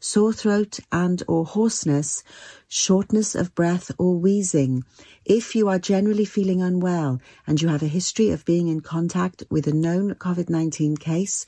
sore throat and or hoarseness, shortness of breath or wheezing. If you are generally feeling unwell and you have a history of being in contact with a known COVID-19 case,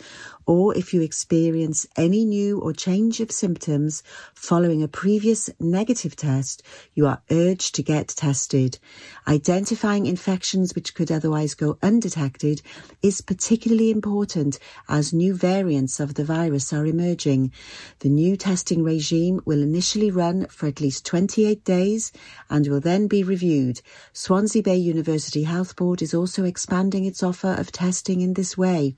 or if you experience any new or change of symptoms following a previous negative test, you are urged to get tested. Identifying infections which could otherwise go undetected is particularly important as new variants of the virus are emerging. The new testing regime will initially run for at least 28 days and will then be reviewed. Swansea Bay University Health Board is also expanding its offer of testing in this way.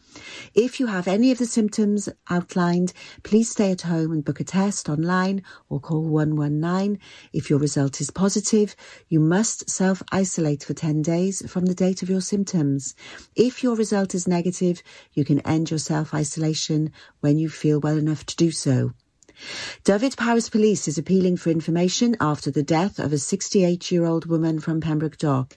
If you have any of the symptoms outlined, please stay at home and book a test online or call 119. If your result is positive, you must self-isolate for 10 days from the date of your symptoms. If your result is negative, you can end your self-isolation when you feel well enough to do so. Dyfed-Powys Police is appealing for information after the death of a 68-year-old woman from Pembroke Dock.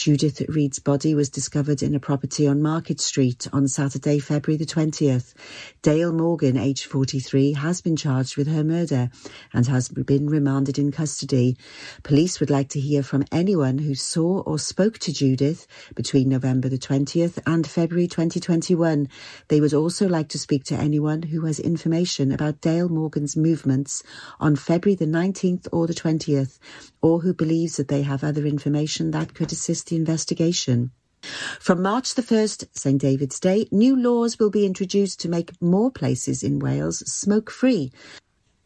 Judith Reed's body was discovered in a property on Market Street on Saturday, February the 20th. Dale Morgan, aged 43, has been charged with her murder and has been remanded in custody. Police would like to hear from anyone who saw or spoke to Judith between November the 20th and February 2021. They would also like to speak to anyone who has information about Dale Morgan's movements on February the 19th or the 20th, or who believes that they have other information that could assist the investigation. From March the 1st, St David's Day, new laws will be introduced to make more places in Wales smoke-free.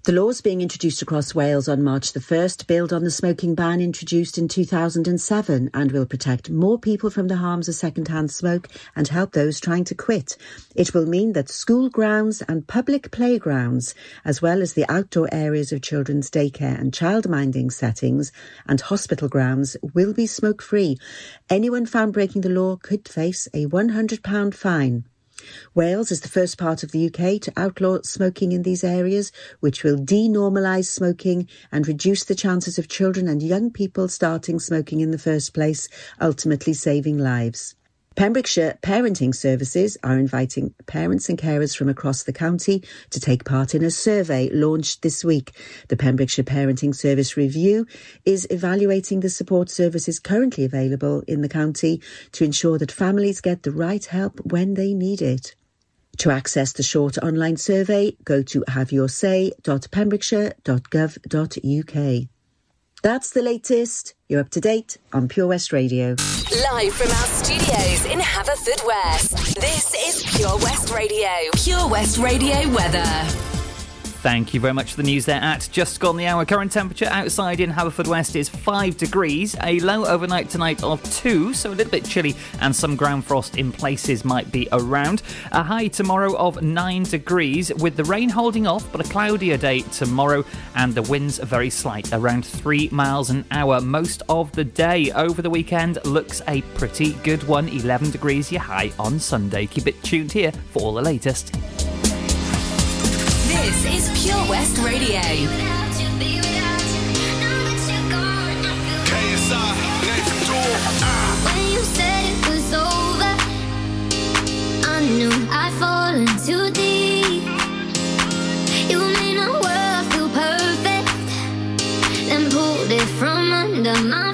The laws being introduced across Wales on March the 1st build on the smoking ban introduced in 2007 and will protect more people from the harms of second-hand smoke and help those trying to quit. It will mean that school grounds and public playgrounds, as well as the outdoor areas of children's daycare and childminding settings and hospital grounds, will be smoke-free. Anyone found breaking the law could face a £100 fine. Wales is the first part of the UK to outlaw smoking in these areas, which will denormalise smoking and reduce the chances of children and young people starting smoking in the first place, ultimately saving lives. Pembrokeshire Parenting Services are inviting parents and carers from across the county to take part in a survey launched this week. The Pembrokeshire Parenting Service Review is evaluating the support services currently available in the county to ensure that families get the right help when they need it. To access the short online survey, go to haveyoursay.pembrokeshire.gov.uk. That's the latest. You're up to date on Pure West Radio. Live from our studios in Haverfordwest, this is Pure West Radio. Pure West Radio weather. Thank you very much for the news there at just gone the hour. Current temperature outside in Haverfordwest is 5 degrees, a low overnight tonight of 2, so a little bit chilly, and some ground frost in places might be around. A high tomorrow of 9 degrees, with the rain holding off, but a cloudier day tomorrow, and the winds are very slight, around 3 miles an hour most of the day. Over the weekend looks a pretty good one, 11 degrees your high on Sunday. Keep it tuned here for all the latest. This is Pure West Radio. When you said it was over, I knew I'd fallen too deep. You made my world feel perfect, then pulled it from under my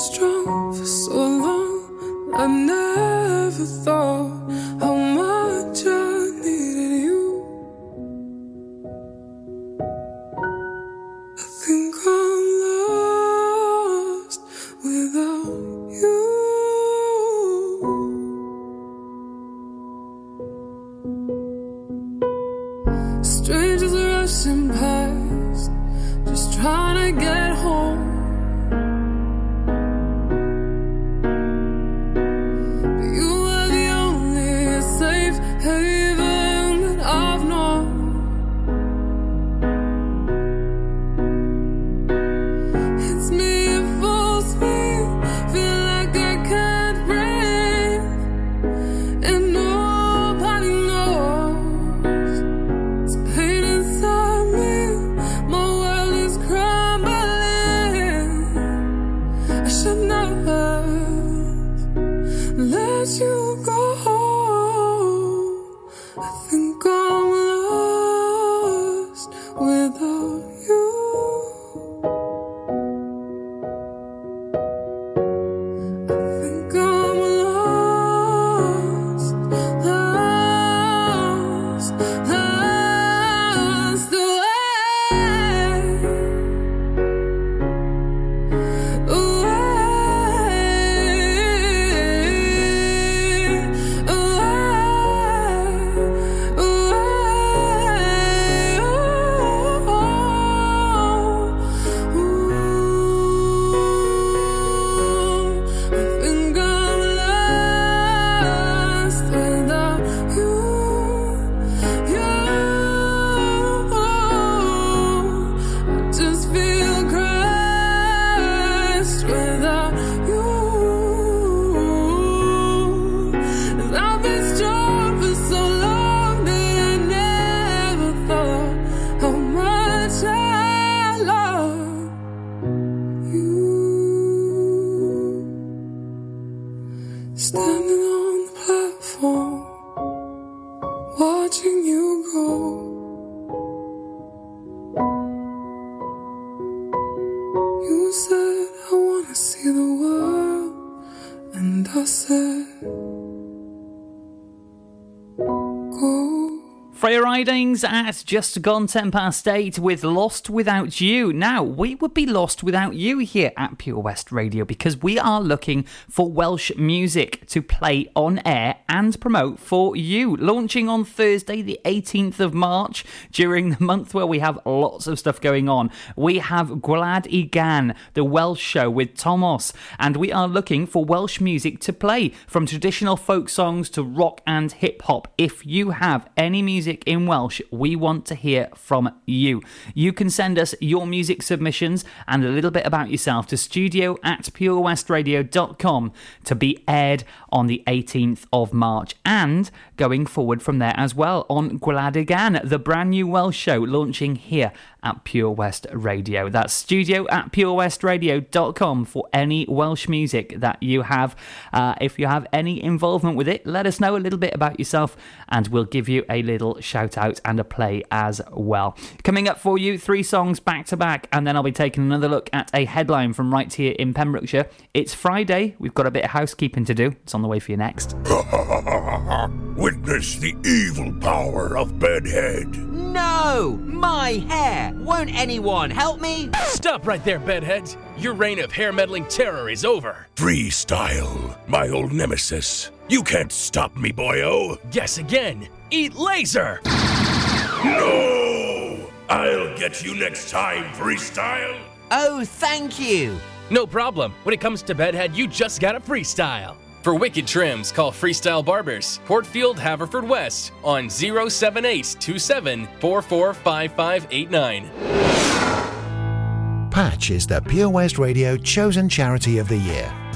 strong. At just gone 10 past 8 with Lost Without You. Now, we would be lost without you here at Pure West Radio because we are looking for Welsh music to play on air and promote for you. Launching on Thursday, the 18th of March, during the month where we have lots of stuff going on. We have Gwlad i Gan, the Welsh show with Tomos, and we are looking for Welsh music to play from traditional folk songs to rock and hip hop. If you have any music in Welsh, we want to hear from you. You can send us your music submissions and a little bit about yourself to studio at purewestradio.com to be aired on the 18th of March and going forward from there as well on Gwlad i Gan, the brand new Welsh show launching here at Pure West Radio. That's studio at purewestradio.com for any Welsh music that you have. Uh, if you have any involvement with it, let us know a little bit about yourself and we'll give you a little shout out and a play as well. Coming up for you, three songs back to back, and then I'll be taking another look at a headline from right here in Pembrokeshire. It's Friday, we've got a bit of housekeeping to do. It's on the way for you next. Witness the evil power of Bedhead. No! My hair! Won't anyone help me? Stop right there, bedheads. Your reign of hair meddling terror is over. Freestyle, my old nemesis. You can't stop me, boyo. Guess again. Eat laser! No! I'll get you next time, Freestyle. Oh, thank you! No problem. When it comes to bedhead, you just gotta freestyle. For wicked trims, call Freestyle Barbers, Portfield, Haverfordwest on 07827 445589. Patch is the Pure West Radio chosen charity of the year.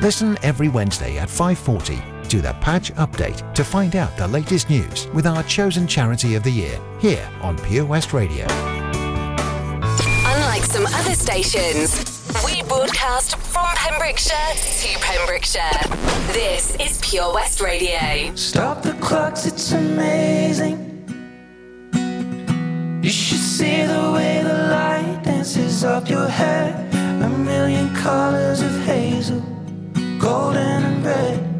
Listen every Wednesday at 5:40 to the Patch Update to find out the latest news with our chosen charity of the year here on Pure West Radio. Unlike some other stations, we broadcast from Pembrokeshire to Pembrokeshire. This is Pure West Radio. Stop the clocks, it's amazing. You should see the way the light dances up your hair. A million colors of hazel, golden and red.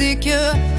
Insecure.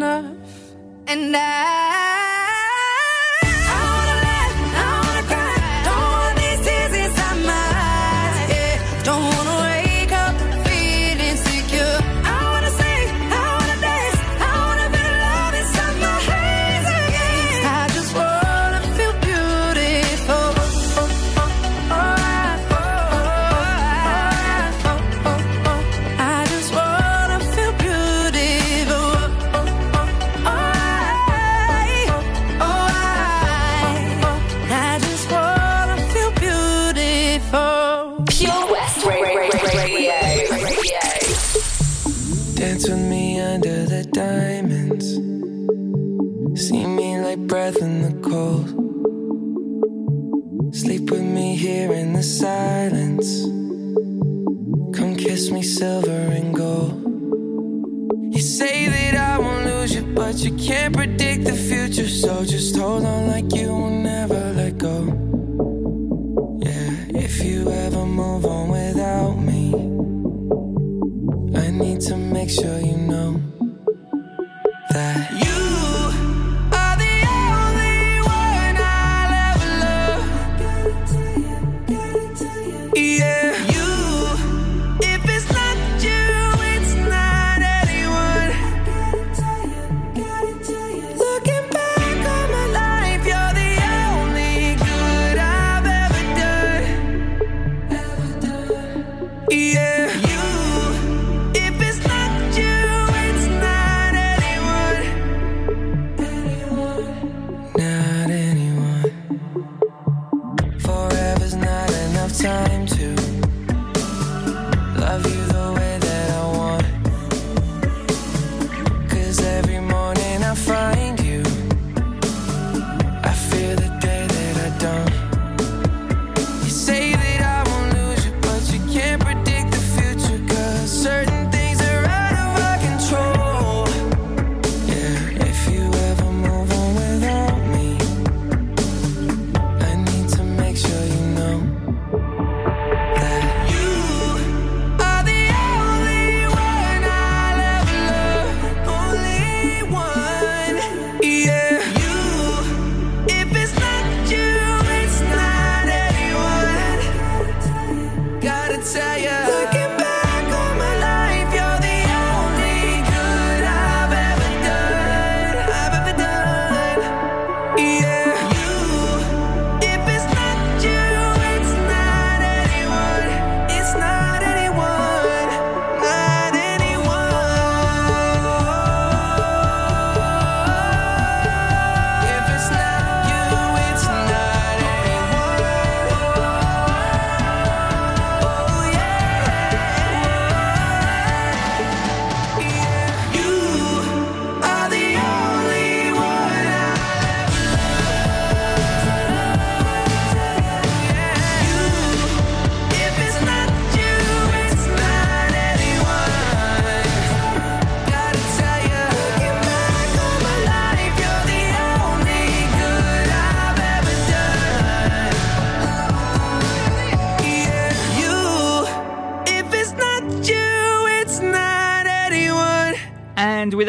Enough. And I.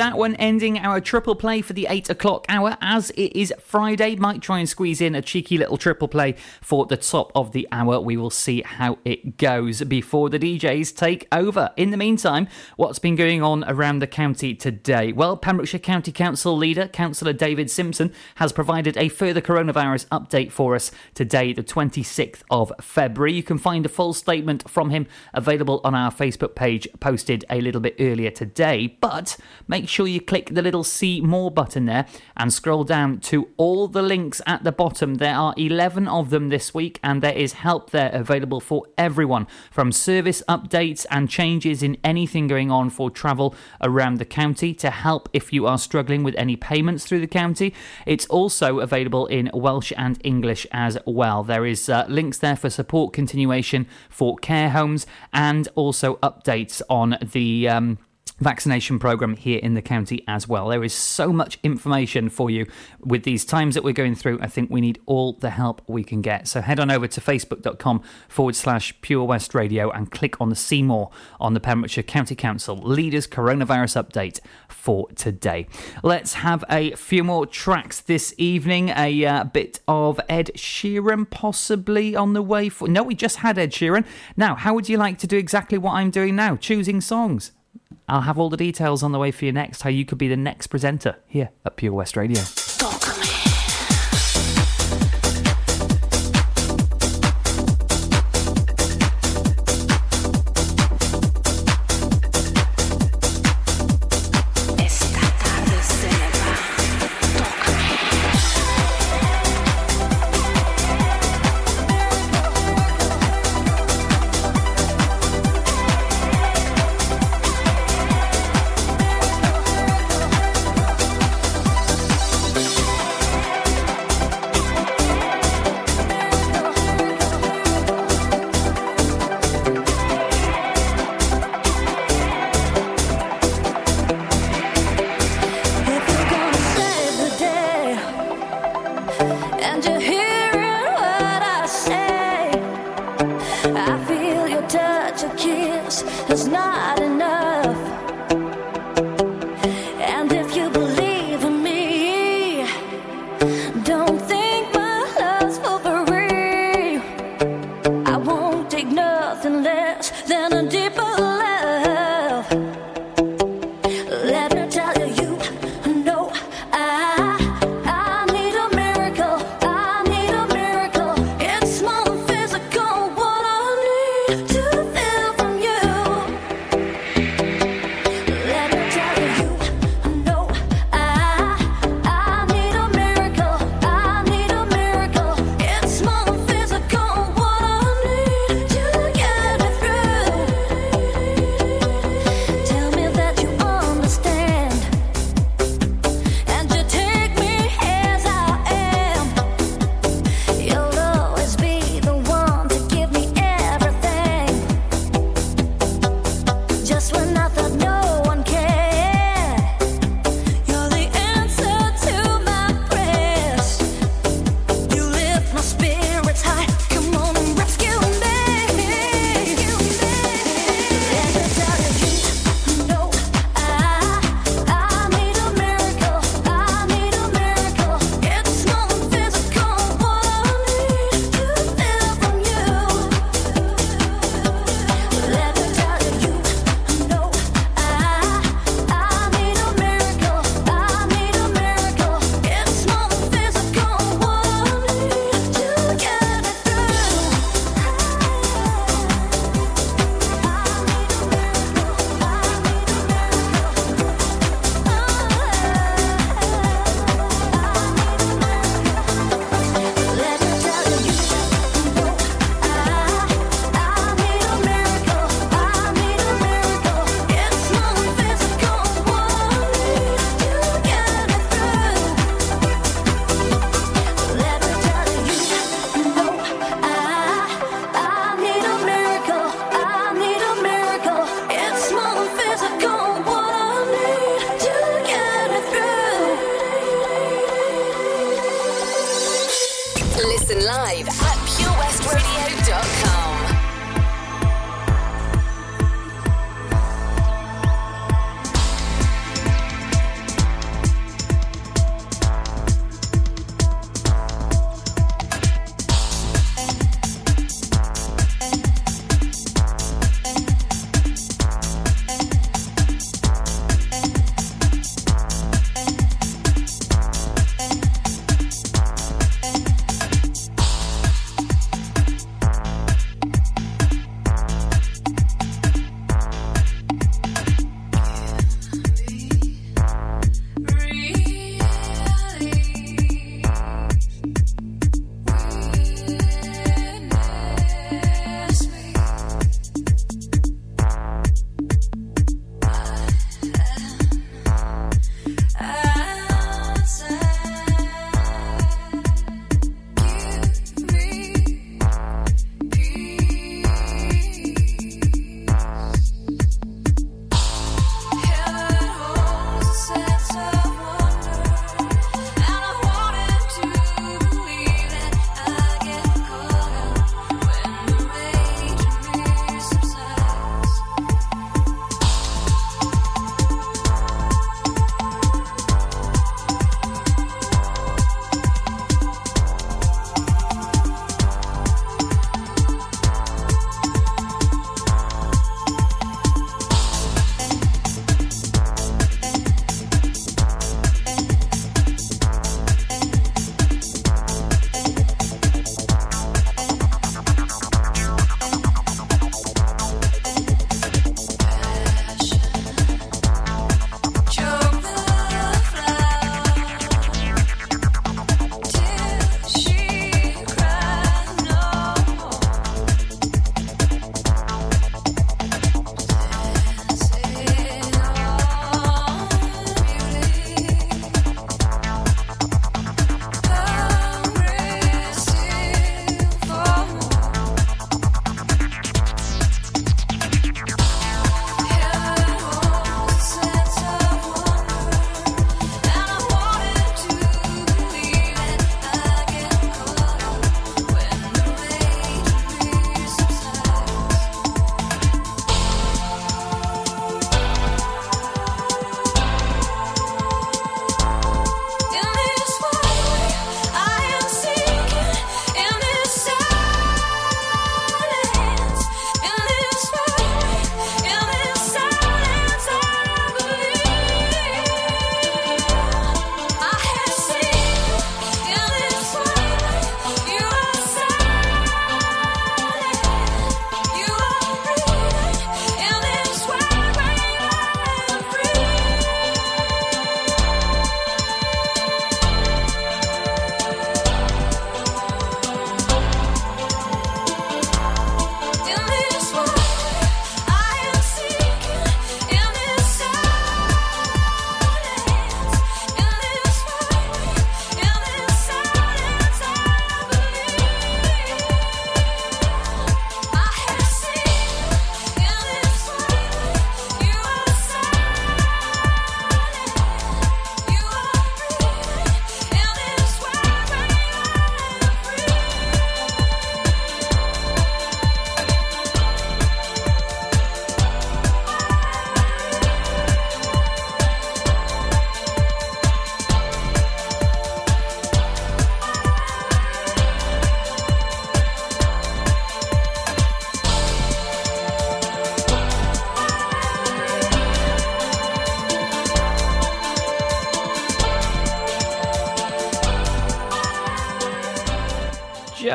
that one ending our triple play for the 8 o'clock hour. As it is Friday, might try and squeeze in a cheeky little triple play for the top of the hour. We will see how it goes before the DJs take over. In the meantime, what's been going on around the county today? Well, Pembrokeshire County Council leader, Councillor David Simpson, has provided a further coronavirus update for us today, the 26th of February. You can find a full statement from him available on our Facebook page, posted a little bit earlier today. But make sure you click the little see more button there and scroll down to all the links at the bottom. There are 11 of them this week, and there is help there available for everyone from service updates and changes in anything going on for travel around the county to help if you are struggling with any payments through the county. It's also available in Welsh and English as well. There is uh, links there for support continuation for care homes and also updates on the. Um, vaccination program here in the county as well. There is so much information for you with these times that we're going through. I think we need all the help we can get. So head on over to facebook.com forward slash Pure West Radio and click on the See More on the Pembrokeshire County Council Leaders Coronavirus Update for today. Let's have a few more tracks this evening. A uh, bit of Ed Sheeran possibly on the way for. No, we just had Ed Sheeran. Now, how would you like to do exactly what I'm doing now? Choosing songs. I'll have all the details on the way for you next, how you could be the next presenter here at Pure West Radio.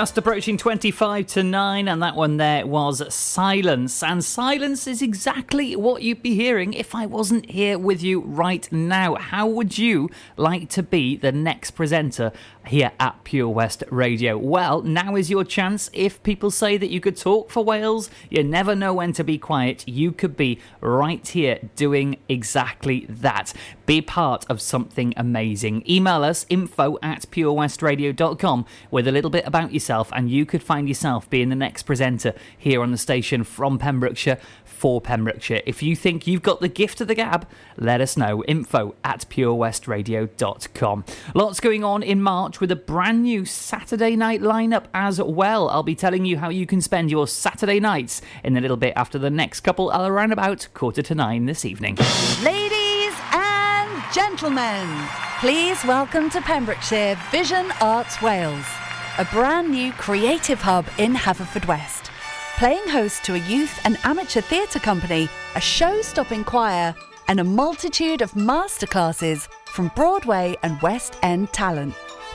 Just approaching 25 to 9, and that one there was Silence. And silence is exactly what you'd be hearing if I wasn't here with you right now. How would you like to be the next presenter here at Pure West Radio? Well, now is your chance. If people say that you could talk for Wales, you never know when to be quiet. You could be right here doing exactly that. Be part of something amazing. Email us info at purewestradio.com with a little bit about yourself, and you could find yourself being the next presenter here on the station from Pembrokeshire for Pembrokeshire. If you think you've got the gift of the gab, let us know. Info at purewestradio.com. Lots going on in March with a brand new Saturday night lineup as well. I'll be telling you how you can spend your Saturday nights in a little bit after the next couple around about quarter to nine this evening. Ladies and gentlemen, please welcome to Pembrokeshire Vision Arts Wales, a brand new creative hub in Haverfordwest. Playing host to a youth and amateur theatre company, a show stopping choir, and a multitude of masterclasses from Broadway and West End talent.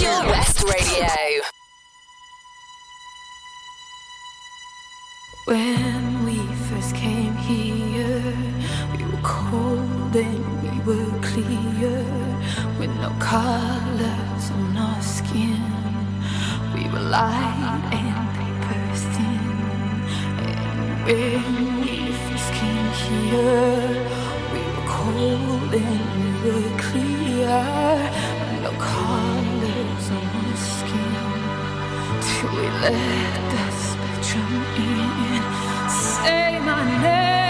West Radio. When we first came here, we were cold and we were clear, with no colors on our skin. We were light and paper thin. And when we first came here, we were cold and we were clear, with no colors. Till we let the spectrum in. Say my name.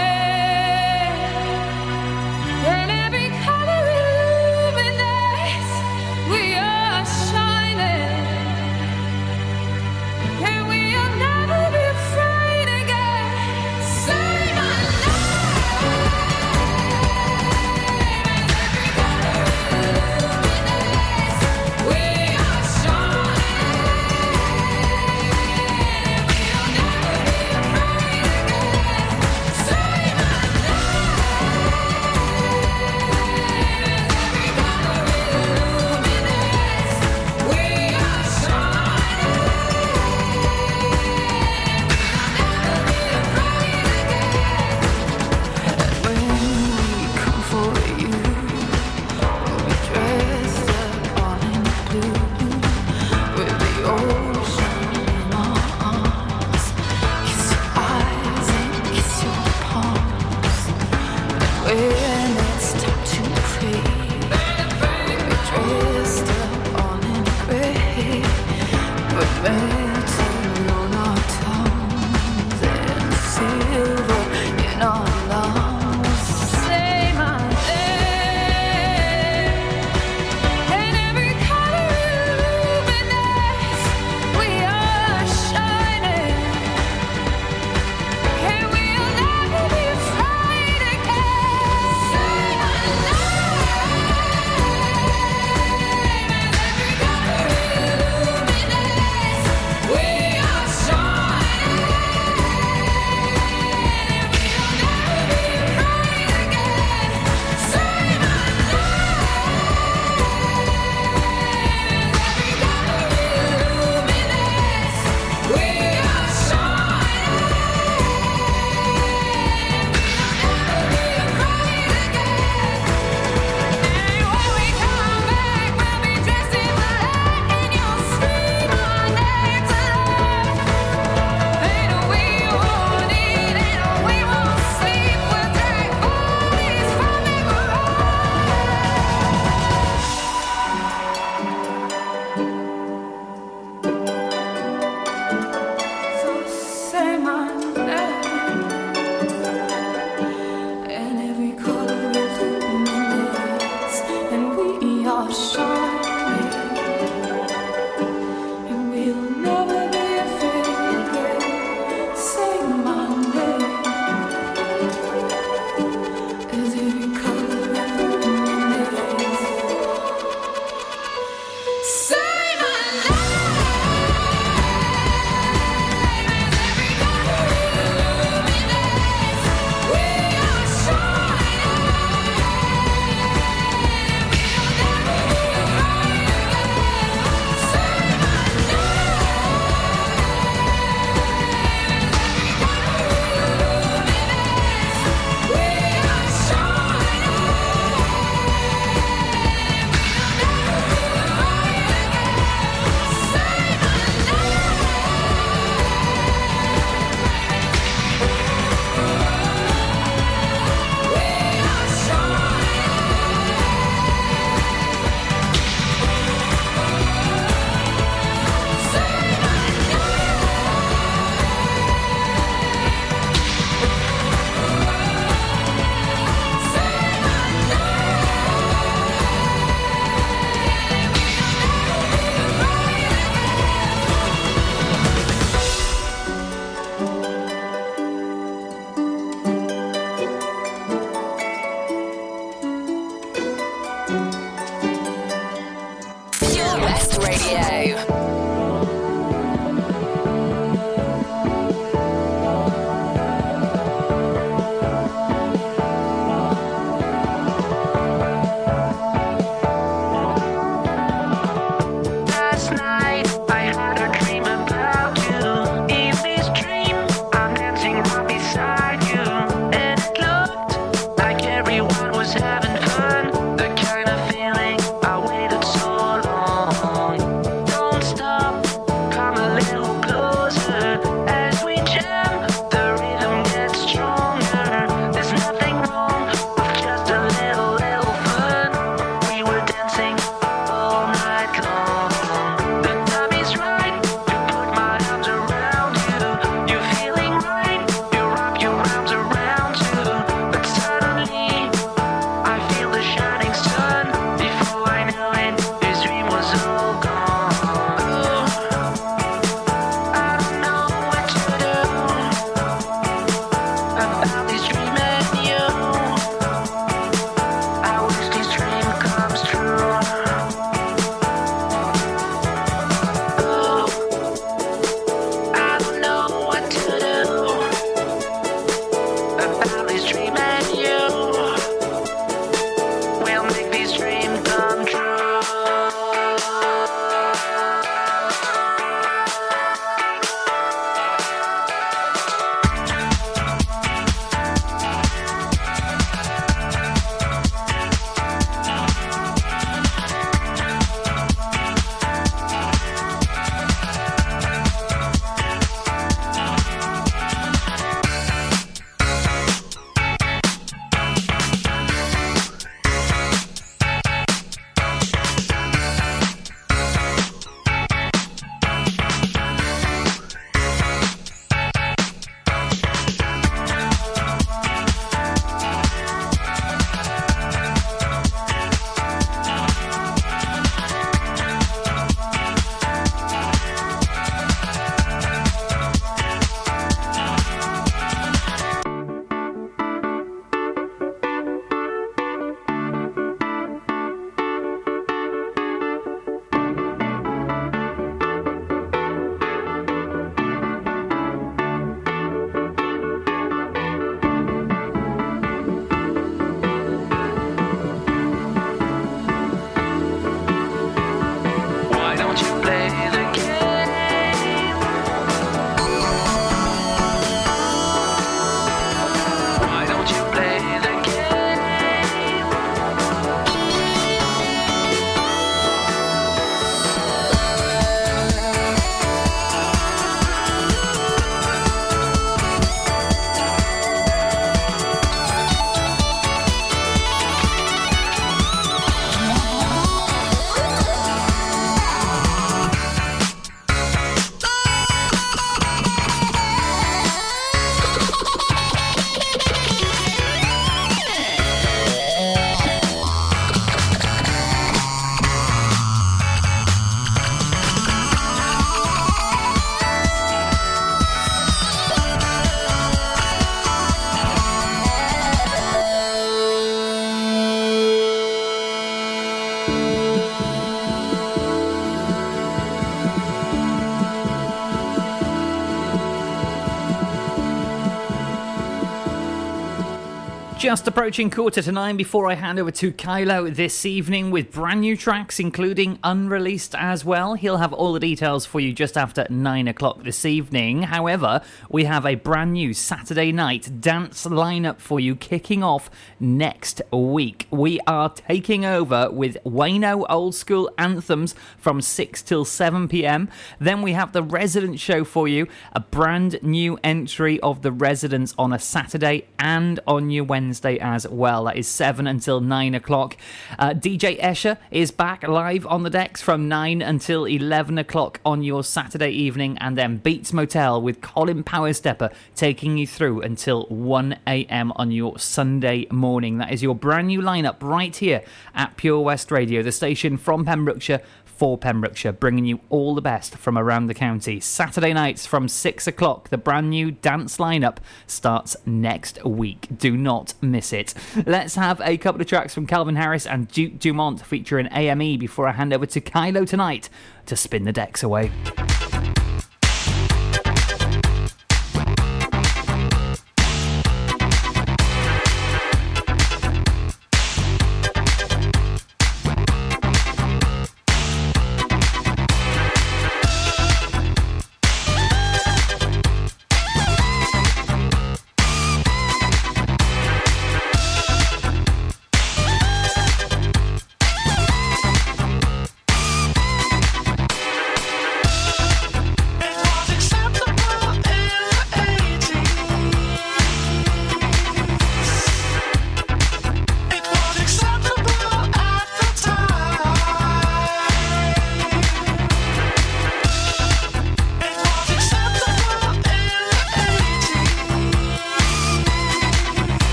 Just approaching quarter to nine before I hand over to Kylo this evening with brand new tracks, including unreleased as well. He'll have all the details for you just after nine o'clock this evening. However, we have a brand new Saturday night dance lineup for you kicking off next week. We are taking over with Wayno Old School Anthems from 6 till 7 pm. Then we have the Resident Show for you, a brand new entry of the Residents on a Saturday and on your Wednesday as well. That is 7 until 9 o'clock. Uh, DJ Escher is back live on the decks from 9 until 11 o'clock on your Saturday evening, and then Beats Motel with Colin Powerstepper taking you through until 1 a.m. on your Sunday morning. That is your brand new lineup right here at Pure West Radio, the station from Pembrokeshire for Pembrokeshire, bringing you all the best from around the county. Saturday nights from 6 o'clock, the brand new dance lineup starts next week. Do not miss it. Let's have a couple of tracks from Calvin Harris and Duke Dumont featuring AME before I hand over to Kylo tonight to spin the decks away.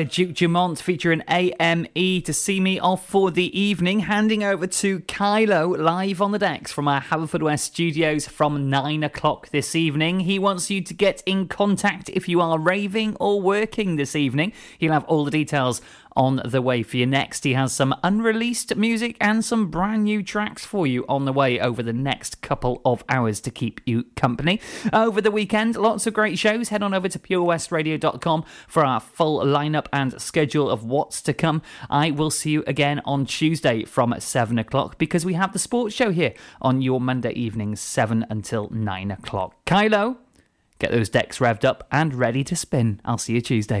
of Duke Dumont featuring AME to see me off for the evening, handing over to Kylo live on the decks from our Haverfordwest studios from 9 o'clock this evening. He wants you to get in contact if you are raving or working this evening. He'll have all the details on the way for you next. He has some unreleased music and some brand new tracks for you on the way over the next couple of hours to keep you company. Over the weekend, lots of great shows. Head on over to purewestradio.com for our full lineup and schedule of what's to come. I will see you again on Tuesday from 7 o'clock because we have the sports show here on your Monday evenings, 7 until 9 o'clock. Kylo, get those decks revved up and ready to spin. I'll see you Tuesday.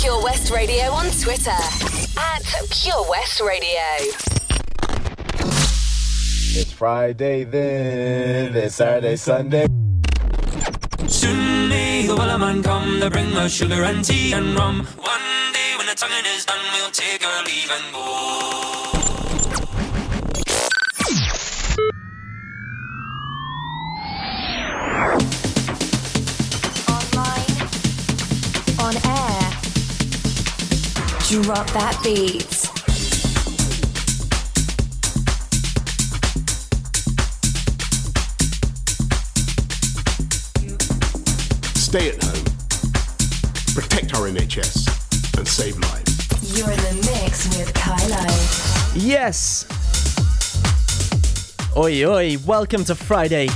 Pure West Radio on Twitter at Pure West Radio. It's Friday then, it's Saturday, Sunday. Soon may the wellerman man come to bring us sugar and tea and rum. One day when the tonguing is done, we'll take our leave and go. Drop that beat. Stay at home, protect our NHS, and save lives. You're in the mix with Kylo. Yes. Oi, oi, welcome to Friday.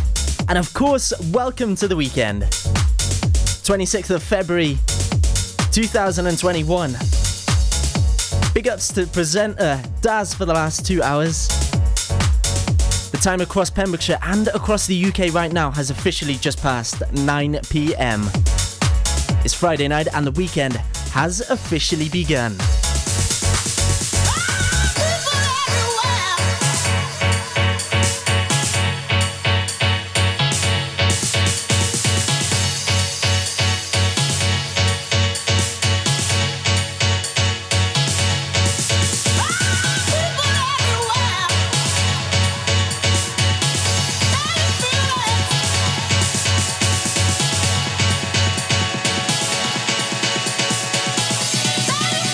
And of course, welcome to the weekend. 26th of February, 2021. Big ups to presenter Daz for the last two hours. The time across Pembrokeshire and across the UK right now has officially just passed 9 pm. It's Friday night and the weekend has officially begun.